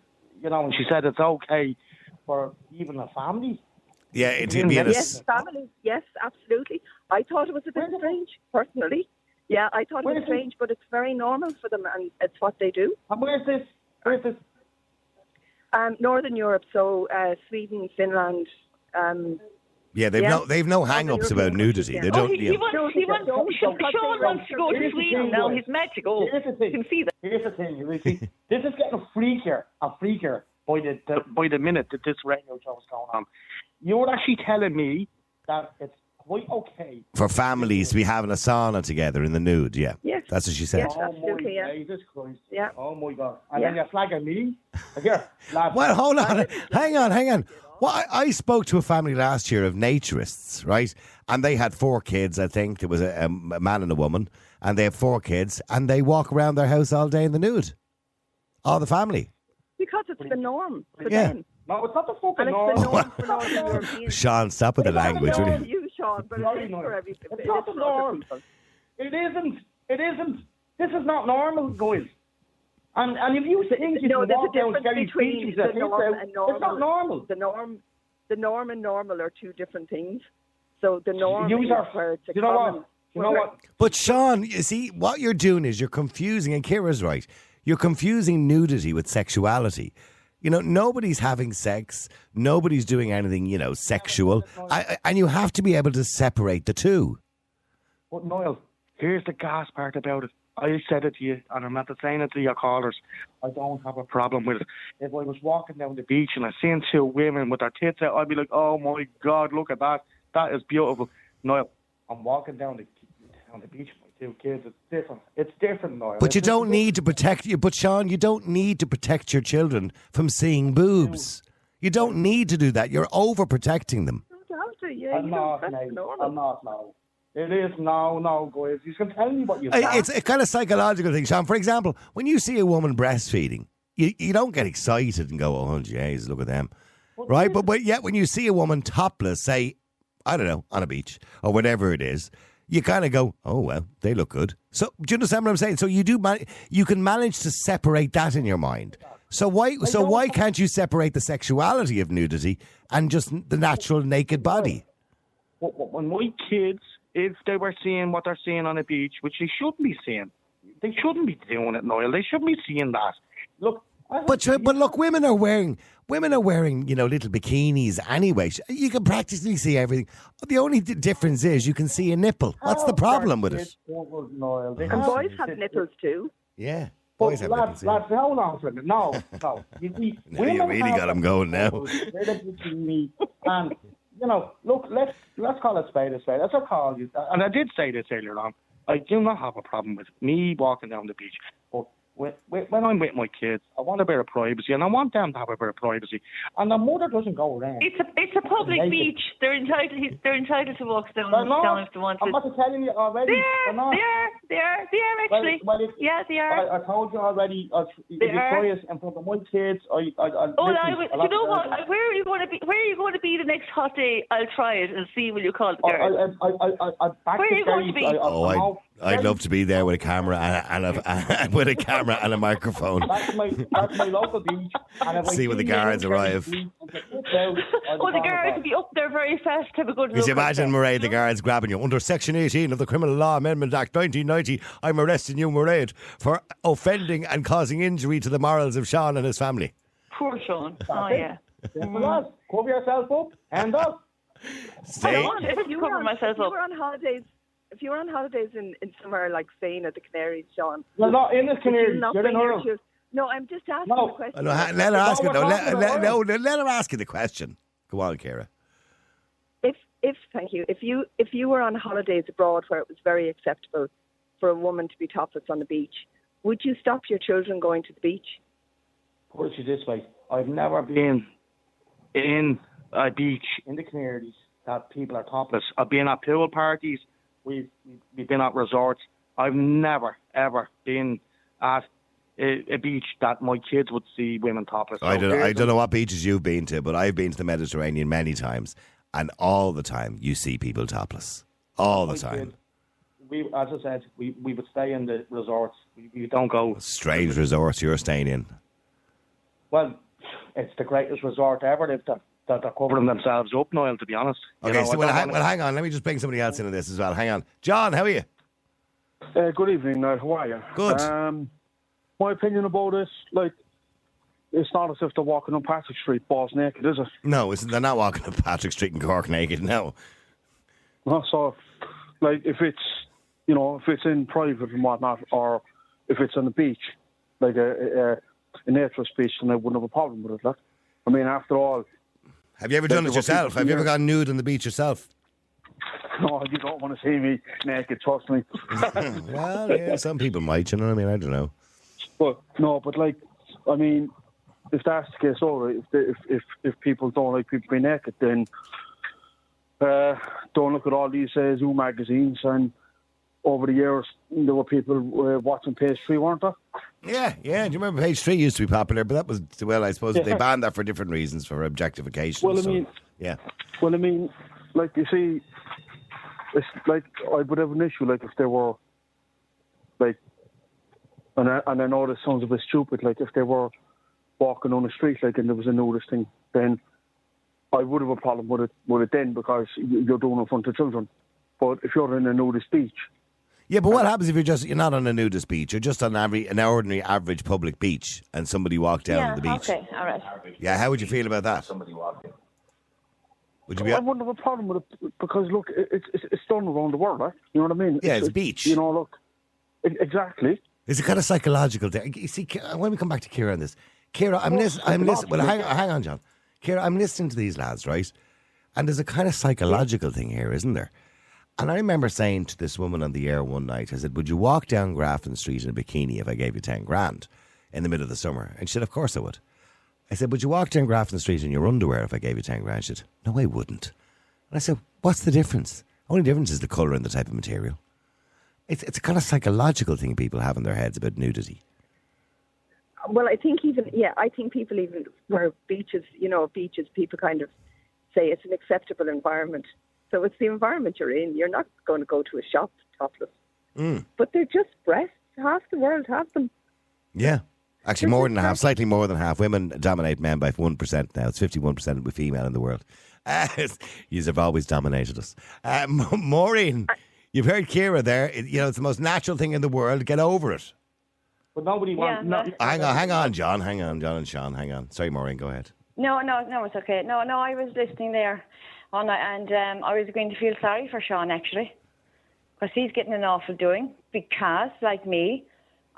you know, and she said it's okay for even a family. yeah, it'd mm-hmm. be in a, Yes, families. Yes, absolutely. I thought it was a bit strange, personally. Yeah, I thought it was is it? strange, but it's very normal for them, and it's what they do. And where's this? Where's this? Um, Northern Europe, so uh, Sweden, Finland. Um, yeah. They've Yeah. no they've no hang-ups about nudity. countries, They. Oh, don't. he, yeah. he wants. He he wants. don't. Sean, Don't Sean say wants to go to Sweden thing, now. He's magical. Here's the You thing. can see that. Here's the thing. You see, <laughs> this is getting freakier and freakier by the, the by the minute that this radio show is going on. You're actually telling me that it's quite okay. For families to be having a sauna together in the nude. Yeah, Yes. that's what she said. Yes. Oh Absolutely, my yeah. Jesus Christ. Yeah. Oh my God. And Yeah. then you're flagging me. Here, lad. Well, hold on, hang on, hang on. Well, I, I spoke to a family last year of naturists, right? And they had four kids. I think there was a, a man and a woman, and they have four kids, and they walk around their house all day in the nude. All the family. because it's the norm for Yeah. them. No, it's not the And fucking it's norm. the norm for <laughs> Northern Sean, stop with the language. It's will not you? For you, Sean, but it is no. for every It's it not is the norm. It isn't. It isn't. This is not normal, guys. And and if you think you no, can there's a walk down difference Skelly between the norm and normal. it's not normal. The norm, the norm and normal are two different things. So the norm You is are- where it's a You know common. what? You know what? But Sean, you see, what you're doing is you're confusing, and Kira's right. You're confusing nudity with sexuality. You know, nobody's having sex. Nobody's doing anything, you know, sexual. I, and you have to be able to separate the two. But Niall, here's the gas part about it. I said it to you, and I'm not saying it to your callers. I don't have a problem with it. If I was walking down the beach and I seen two women with their tits out, I'd be like, "Oh my God, look at that! That is beautiful." Niall, I'm walking down the down the beach two kids. It's different. It's different, Noel. But you don't need to protect you. But Sean, you don't need to protect your children from seeing boobs. You don't need to do that. You're overprotecting them. You have to, yeah, I'm not, don't, mate. I'm not, no. It is no, no, guys. You can tell me what you think. It's a kind of psychological thing, Sean. For example, when you see a woman breastfeeding, you, you don't get excited and go, "Oh, jeez, look at them," right? But but yet when you see a woman topless, say, I don't know, on a beach or whatever it is, you kind of go, "Oh well, they look good." So do you understand what I'm saying? So you do man- you can manage to separate that in your mind. So why so why can't you separate the sexuality of nudity and just the natural naked body? Wh- wh- when my kids, if they were seeing what they're seeing on the beach, which they shouldn't be seeing, they shouldn't be doing it, Noel. They shouldn't be seeing that. Look, I have- But but look, women are wearing women are wearing you know little bikinis anyway. You can practically see everything. The only d- difference is you can see a nipple. What's the oh, problem with it? kids covered, And boys have nipples too. Yeah, boys have lads, nipples. yeah. lads, hold on for a minute. No, no. <laughs> You see, Now you women really have got 'em going now. They're the bikini, and you know, look, let's let's call it spade a spade. That's what I call you. And I did say this earlier on. I do not have a problem with me walking down the beach, but when, when when I'm with my kids, I want a bit of privacy, and I want them to have a bit of privacy. And the mother doesn't go around. It's a it's a public Naked. beach. They're entitled. They're entitled to walk down, They're not. down if they want to. I'm not telling you already. They They're They are. They are. They are Well, actually. well, if, yeah, they are. I, I told you already. I, if They you are. try it in front of my kids, I, I, I Oh, listen, I would, a you know what? girls- Where are you going to be? Where are you going to be the next hot day? I'll try it and see. Will you call the I. I, I, I, I, I back Where are you going to be? I, I, Oh, I'm I'd, off- I'd Kerry, love to be there with a camera and, a, and a, <laughs> <laughs> with a camera and a microphone. That's my, that's my local beach. And See when the guards arrive. Beach, I said, "Get out," I'd oh, the be guards will be up there very fast. Have a good Could look. you imagine, them. Mairead, the guards grabbing you? Under Section 18 of the Criminal Law Amendment Act 1990, I'm arresting you, Mairead, for offending and causing injury to the morals of Sean and his family. Poor Sean. Oh it. yeah. Simple mm. lads. Cover yourself up. Hand up. <laughs> Stay. I want it. If you cover on, myself if you up. were on holidays, if you were on holidays in, in somewhere like Spain or the Canaries, Sean, You're not in this would you community. not You're in bring your No, I'm just asking No. the question. No, ha- let her ask No, it. No, let, let, no, let her ask you the question. Go on, Kira. if if thank you if you if you were on holidays abroad where it was very acceptable for a woman to be topless on the beach, would you stop your children going to the beach? Put it this way. I've never been in a beach in the Canaries that people are topless. I've been at pool parties. We've we've been at resorts. I've never ever been at a, a beach that my kids would see women topless. I don't, I don't know what beaches you've been to, but I've been to the Mediterranean many times, and all the time you see people topless. All the my time. kid. We, as I said, we, we would stay in the resorts. We, we don't go. Strange resorts you're staying in. Well, it's the greatest resort ever. They've that, that they're covering themselves up, Noel. To be honest. You Okay, know, so well, hang, well, hang on. Let me just bring somebody else into this as well. Hang on. John, how are you? Uh, good evening, Niall. How are you? Good. Um, my opinion about this, like, it's not as if they're walking on Patrick Street balls naked, is it? No, it's, they're not walking up Patrick Street in Cork naked. No. No, so, like, if it's, you know, if it's in private and whatnot, or if it's on the beach, like a, a, a natural beach, then I wouldn't have a problem with it. Like. I mean, after all, Have you ever done it yourself? Have you ever gone nude on the beach yourself? no, you don't want to see me naked, trust me. <laughs> Well, yeah, some people might. You know what I mean? I don't know. But no, but like, I mean, if that's the case, all right. If they, if, if if people don't like people being naked, then uh, don't look at all these uh, Zoo magazines. And over the years, there were people uh, watching Page Three, weren't there? Yeah, yeah. Do you remember Page Three used to be popular, but that was well, I suppose they banned that for different reasons, for objectification. Well, I so, mean- yeah. Well, I mean, like you see, it's like I would have an issue like if they were like, and I, and I know this sounds a bit stupid, like if they were walking on the street like and there was a nudist thing, then I would have a problem with it with it then because you- you're doing it in front of children. But if you're in a nudist beach, Yeah, but what happens if you're just you're not on a nudist beach? You're just on every, an ordinary, average public beach, and somebody walked down yeah. the beach. Okay. All right. Yeah, how would you feel about that? Would you be? I wouldn't have a problem with it because look, it's it's it's done around the world, right? You know what I mean? Yeah, it's beach. You know, look, e- exactly. It's a kind of psychological thing. You see, when we uh, come back to Kira on this, Kira, I'm listening. I'm listening. Well, hang, hang on, John. Kira, I'm listening to these lads, right? And there's a kind of psychological thing here, isn't there? And I remember saying to this woman on the air one night, I said, Would you walk down Grafton Street in a bikini if I gave you 10 grand in the middle of the summer? And she said, Of course I would. I said, Would you walk down Grafton Street in your underwear if I gave you 10 grand? She said, No, I wouldn't. And I said, What's the difference? Only difference is the colour and the type of material. It's, it's a kind of psychological thing people have in their heads about nudity. Well, I think even yeah, I think people even where beaches, you know, beaches, people kind of say it's an acceptable environment. So it's the environment you're in. You're not going to go to a shop topless. Mm. But they're just breasts. Half the world have them. Yeah. Actually, more than half, slightly more than half. Women dominate men by 1% now. It's 51% with female in the world. <laughs> Uh, you have always dominated us. Uh, <laughs> Maureen, you've heard Kira there. It- you know, it's the most natural thing in the world. Get over it. But nobody wants. Yeah, no, Hang on, hang on, John. Hang on, John and Sean. Hang on. Sorry, Maureen, go ahead. No, no, no, it's okay. No, no, I was listening there, on and um, I was going to feel sorry for Sean actually, because he's getting an awful doing. Because, like me,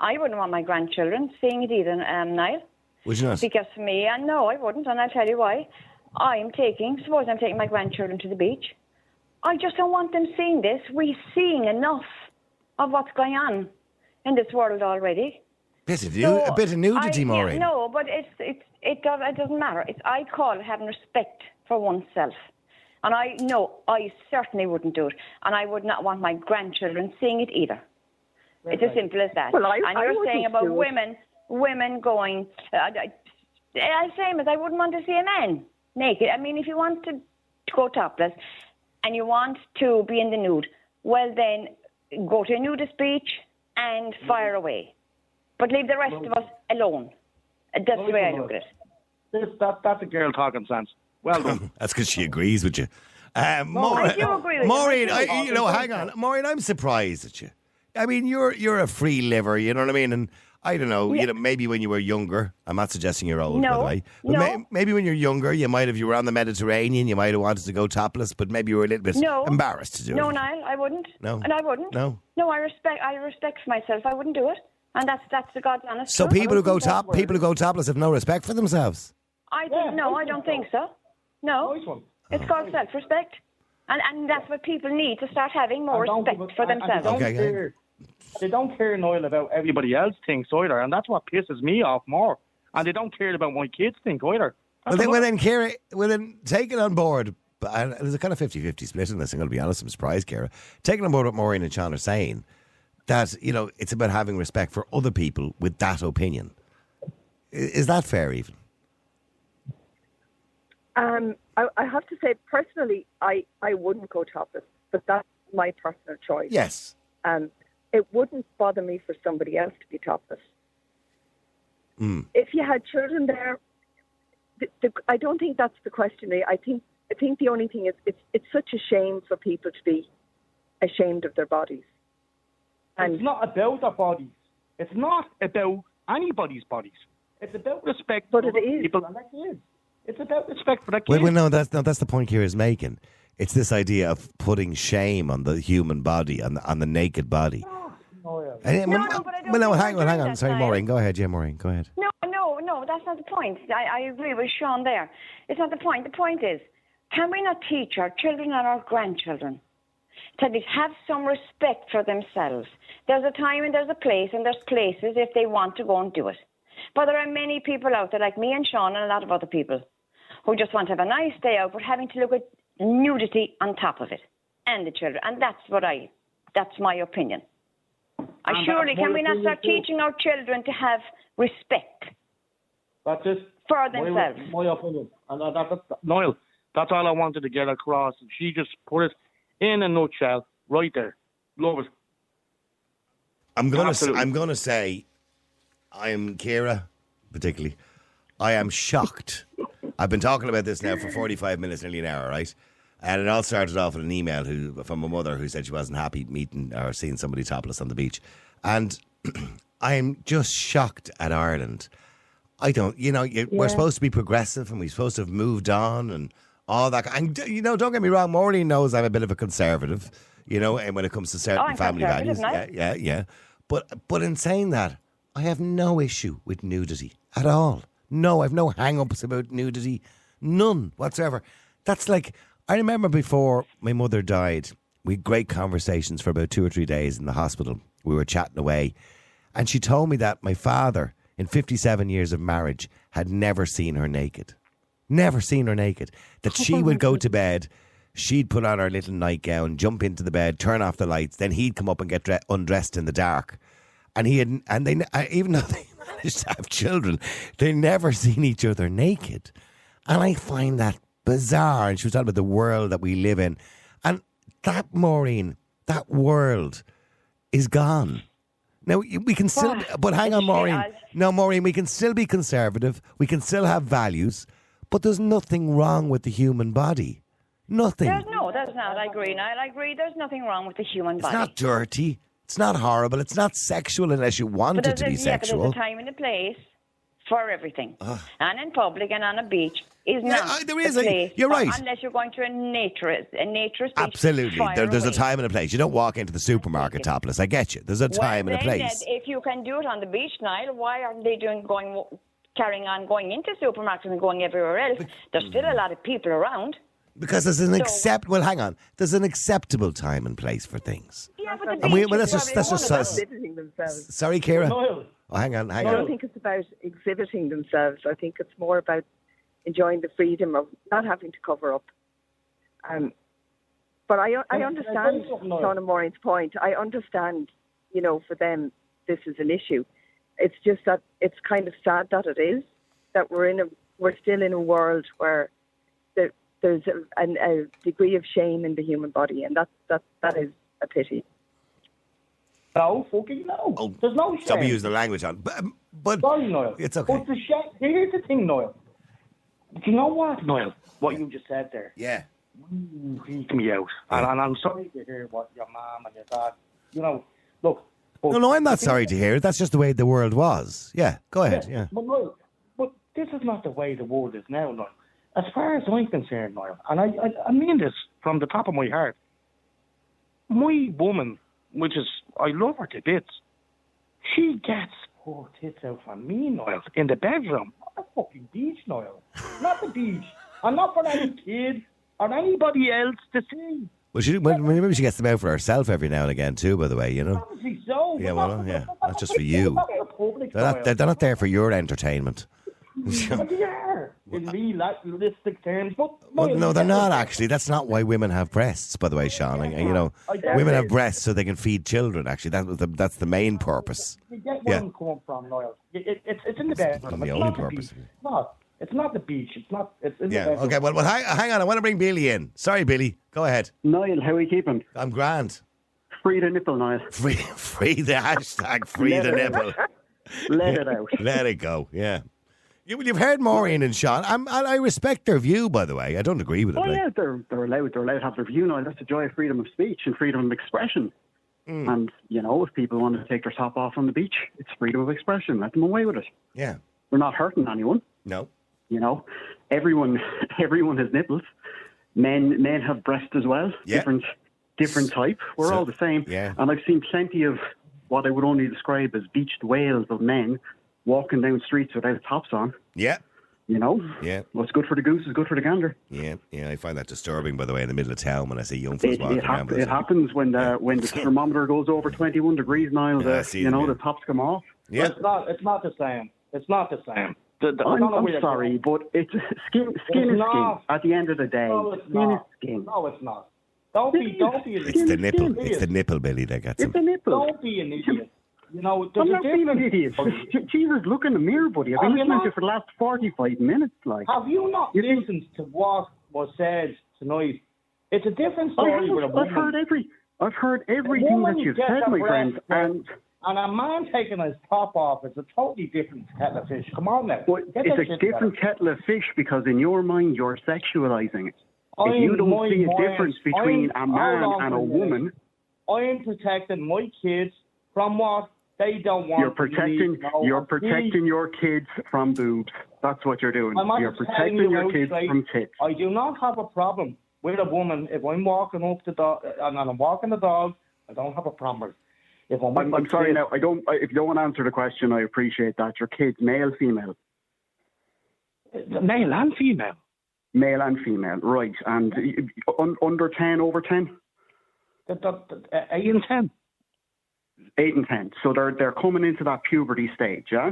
I wouldn't want my grandchildren seeing it either, um, Niall. Would you not? Because for me, and no, I wouldn't, and I'll tell you why. I'm taking, suppose I'm taking my grandchildren to the beach. I just don't want them seeing this. We're seeing enough of what's going on in this world already. Bit of, nu- So a bit of nudity, I- yeah, Maureen. no, but it's it's it does it doesn't matter. It's I call it having respect for oneself. And I no, I certainly wouldn't do it. And I would not want my grandchildren seeing it either. It's as simple as that. Well, I- and I you're saying about women women going uh, I, I, same as I wouldn't want to see a man naked. I mean if you want to, go topless and you want to be in the nude, well then go to a nudist beach and fire away. But leave the rest of us alone. That's the way I look at it. That, that's a girl talking sense. Well done. <laughs> That's because she agrees with you. Uh, Maureen, I do agree with you. Maureen, I. I, you know, hang on, Maureen, I'm surprised at you. I mean, you're you're a free liver, you know what I mean? And I don't know, you know, maybe when you were younger, I'm not suggesting you're old, by the way. But no. may, maybe when you're younger, you might have, you were on the Mediterranean, you might have wanted to go topless, but maybe you were a little bit No. embarrassed to do No, it. No, Niall, I wouldn't. No. And I wouldn't. No. No, I respect I respect myself. I wouldn't do it. And that's that's the God's honest So truth. people who go top, people who go topless have no respect for themselves. I think Yeah, no, I I don't so. think so. No. Nice one. It's called self respect. And and that's what people need to start having more respect a- for and- and themselves. They don't, Okay, okay. care, they don't care, Noel, about everybody else thinks either, and that's what pisses me off more. And they don't care about my kids think either. Well That's then, well then, Kira, well then, take it on board. But uh, there's a kind of 50-50 split in this. I'm going to be honest. I'm surprised, Kira. Taking on board what Maureen and Sean are saying, that you know it's about having respect for other people with that opinion. I- Is that fair? Even Um, I, I have to say, personally, I, I wouldn't go topless, but that's my personal choice. yes. Um, it wouldn't bother me for somebody else to be topless. Mm. If you had children there, the, the, I don't think that's the question. I think I think the only thing is it's it's such a shame for people to be ashamed of their bodies. it's not about their bodies. It's not about anybody's bodies. It's about respect But for it other is. people and their kids. It's about respect kids. Well, well, no, that's no, that's the point Kira is making. It's this idea of putting shame on the human body, on the, on the naked body. Ah, Noel. And- No, well, no, but I don't well, no, think hang we're on, hang doing on. that, Sorry, Niall. Maureen. Go ahead. Yeah, Maureen. Go ahead. No, no, no, that's not the point. I, I agree with Sean there. It's not the point. The point is, can we not teach our children and our grandchildren to be- have some respect for themselves? There's a time and there's a place, and there's places if they want to go and do it. But there are many people out there, like me and Sean and a lot of other people, who just want to have a nice day out, but having to look at nudity on top of it, and the children. And that's what I, that's my opinion. I And surely can we not start teaching our children to have respect? That's it. for My, themselves. my opinion. And that, that, that, Noel, that's all I wanted to get across. And she just put it in a nutshell right there. Love it. I'm gonna. s- Absolutely. I'm gonna say, I'm Kira, particularly. I am shocked. I've been talking about this now for 45 minutes, nearly an hour, right? And it all started off with an email who, from a mother who said she wasn't happy meeting or seeing somebody topless on the beach. And <clears throat> I'm just shocked at Ireland. I don't, you know, you, we're supposed to be progressive and we're supposed to have moved on and all that. And, you know, don't get me wrong, Maureen knows I'm a bit of a conservative, you know, and when it comes to certain oh, I'm family values. Yeah, yeah, yeah. But, but in saying that, I have no issue with nudity at all. No, I've no hang ups about nudity. None whatsoever. That's like, I remember before my mother died, We had great conversations for about two or three days in the hospital. We were chatting away. And she told me that my father, in 57 years of marriage, had never seen her naked. Never seen her naked. That she <laughs> would go to bed, she'd put on her little nightgown, jump into the bed, turn off the lights, then he'd come up and get dre- undressed in the dark. And he had, and they, even though they managed to have children, they never <laughs> seen each other naked. And I find that bizarre. And she was talking about the world that we live in. And that, Maureen, that world is gone. Now, we can still, <sighs> but hang on, Maureen. No, Maureen, we can still be conservative. We can still have values. But there's nothing wrong with the human body. Nothing. There's no, there's not. I agree. Niall. I agree. There's nothing wrong with the human body. It's not dirty. It's not horrible. It's not sexual unless you want but it to be yeah, sexual. there's a time and a place for everything. And in public and on a beach is Yeah, not uh, there the is a- you're right. Unless you're going to a naturist, a naturist Absolutely. There, there's a time and a place. You don't walk into the supermarket topless. I get you. There's a time well, and a place. then, if you can do it on the beach, Niall, why aren't they doing going carrying on going into supermarkets and going everywhere else? There's still a lot of people around. Because there's an So- accept. Well, hang on. There's an acceptable time and place for things. Yeah, but the we- well, that's just- that's just of us. themselves. Sorry, Kira. Noel, Oh, hang on, hang I on. don't think it's about exhibiting themselves. I think it's more about enjoying the freedom of not having to cover up. Um, but I, I Can- can I understand say something, Sean and Maureen's point. I understand, you know, for them this is an issue. It's just that it's kind of sad that it is that we're in a we're still in a world where there, there's a, an, a degree of shame in the human body, and that that that is a pity. no, fucking no. Oh, There's no shame. Stop using the language on. But, but Sorry, Noel. It's okay. But the shame, here's the thing, Noel. Do you know what, Noel? What you just said there. yeah. Freak me out. And, and I'm sorry to hear what your mum and your dad, you know, look. but- No, no, I'm not sorry to hear it. That's just the way the world was. Yeah, go ahead. Yeah. But Noel, but this is not the way the world is now, Noel. As far as I'm concerned, Noel, and I, I, I mean this from the top of my heart, my woman, which is, I love her to bits, she gets poor tits out from me, Noel, in the bedroom. Not the fucking beach, Noel. Not the beach. And not for any kid or anybody else to see. Well, she, well, maybe she gets them out for herself every now and again too. By the way, you know, Obviously so. Yeah, well, not- yeah, not just for you. not for the public, they're not, they're not there for your entertainment. But <laughs> they are, in realistic terms. But Well, no, they're not actually. That's not why women have breasts, by the way, Sean. And, and, you know, women have breasts so they can feed children. Actually, that was the, that's the main purpose. You get where Yeah. I'm coming from, Noel. It, it, it's, it's in the bedroom. not It's the not only the purpose. beach. It's not. It's not the beach. It's not. It's in Yeah. the bedroom. Okay. Well, well hang, hang on. I want to bring Billy in. Sorry, Billy. Go ahead. Niall, how are we keeping? I'm grand. Free the nipple, Niall. <laughs> Free, free the hashtag. Free the nipple. Let it out. <laughs> Let it go. Yeah. You, you've heard Maureen and Sean. I'm, I, I respect their view, by the way. I don't agree with it. Oh like- yeah, they're they're allowed they're allowed to have their view now. That's the joy of freedom of speech and freedom of expression. Hmm. And you know, if people want to take their top off on the beach, it's freedom of expression. Let them away with it. Yeah. We're not hurting anyone. No. You know, everyone <laughs> everyone has nipples. Men men have breasts as well. Yeah. Different different type. We're So- all the same. yeah. And I've seen plenty of what I would only describe as beached whales of men walking down streets without tops on. Yeah. You know, Yeah. what's good for the goose is good for the gander. Yeah. Yeah. I find that disturbing, by the way, in the middle of town when I see young folks It, walking it, around. hap- with it happens when the when the <laughs> thermometer goes over 21 degrees now. Yeah, I The, see you them, know yeah. the tops come off. Yeah. It's not. It's not the same. It's not the same. The, the, I I'm, I'm sorry, but it's skin. Skin It's is skin. not. At the end of the day, No, it's skin is not. skin. No, it's not. Don't be. Don't be. An It's the idiot. nipple. It's the nipple, Billy, that gets It's him. a nipple. Don't be an idiot. You know, there's I'm a not being an difference. idiot. Jesus, look in the mirror, buddy. I've been Have listening to you for the last 45 minutes. Like, Have you not You think- listened to what was said tonight? It's a different story with a woman. I've heard every. I've heard everything that you've said, my friend. And And a man taking his top off is a totally different kettle of fish. Come on now. Get it's a different kettle of fish because in your mind you're sexualizing it. I'm- If you don't see a mind- difference between I'm- a man and a woman, I'm protecting my kids from what they don't want. you're protecting you're protecting your kids from boobs. That's what you're doing. I'm You're protecting you your kids straight. from tits. I do not have a problem with a woman if I'm walking up the dog and I'm walking the dog. I don't have a problem. If I'm, I'm, I'm sorry kids- now. I don't. I, if you don't want to answer the question, I appreciate that. Your kids, male, female, male and female. male and female, right? And under ten, over ten. Eight and ten. Eight and ten. So they're they're coming into that puberty stage, yeah.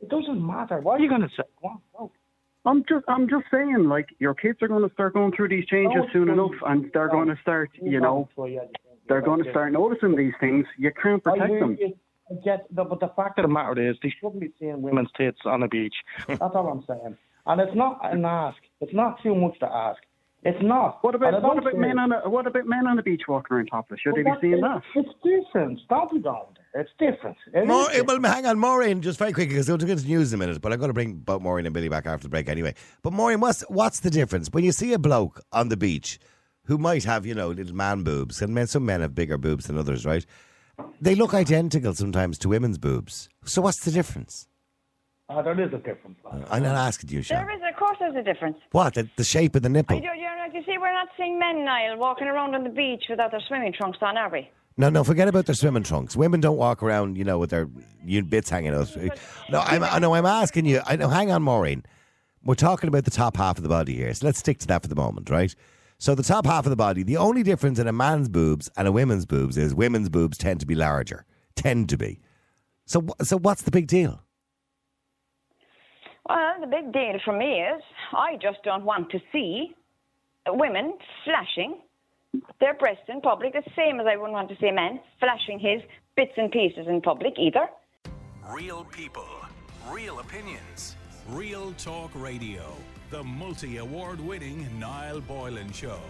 It doesn't matter. What are you going to say? Go on, go. I'm just I'm just saying, like your kids are going to start going through these changes Don't soon worry. enough, and they're going to start, you know, they're going to start noticing these things. You can't protect them. you. I get, the, but the fact of the matter is, they shouldn't be seeing women's tits on the beach. <laughs> That's all I'm saying. And it's not an ask. It's not too much to ask. It's not. What about what about men on a what about men on the beach walking around topless? Should they be seeing that- that? It's different. Don't be going. It's different. It is More, different. well, hang on, Maureen, just very quickly, because we'll get to news in a minute, but I'm going to bring both Maureen and Billy back after the break anyway. But Maureen, what's, what's the difference? When you see a bloke on the beach who might have, you know, little man boobs, and men, some men have bigger boobs than others, right? They look identical sometimes to women's boobs. So what's the difference? Ah, there is a difference. lad. I'm not asking you, Sean. There is, of course, there's a difference. What? The, the shape of the I nipple? do, you, you see, we're not seeing men, Niall, walking around on the beach without their swimming trunks on, are we? No, no, forget about their swimming trunks. Women don't walk around, you know, with their bits hanging out. No, I'm, I know. I'm asking you. I know. Hang on, Maureen. We're talking about the top half of the body here, so let's stick to that for the moment, right? So the top half of the body. The only difference in a man's boobs and a women's boobs is women's boobs tend to be larger, tend to be. So, so what's the big deal? Well, the big deal for me is I just don't want to see women flashing their breasts in public, the same as I wouldn't want to see a man flashing his bits and pieces in public either. Real people, real opinions, real talk radio. The multi award winning Niall Boylan Show.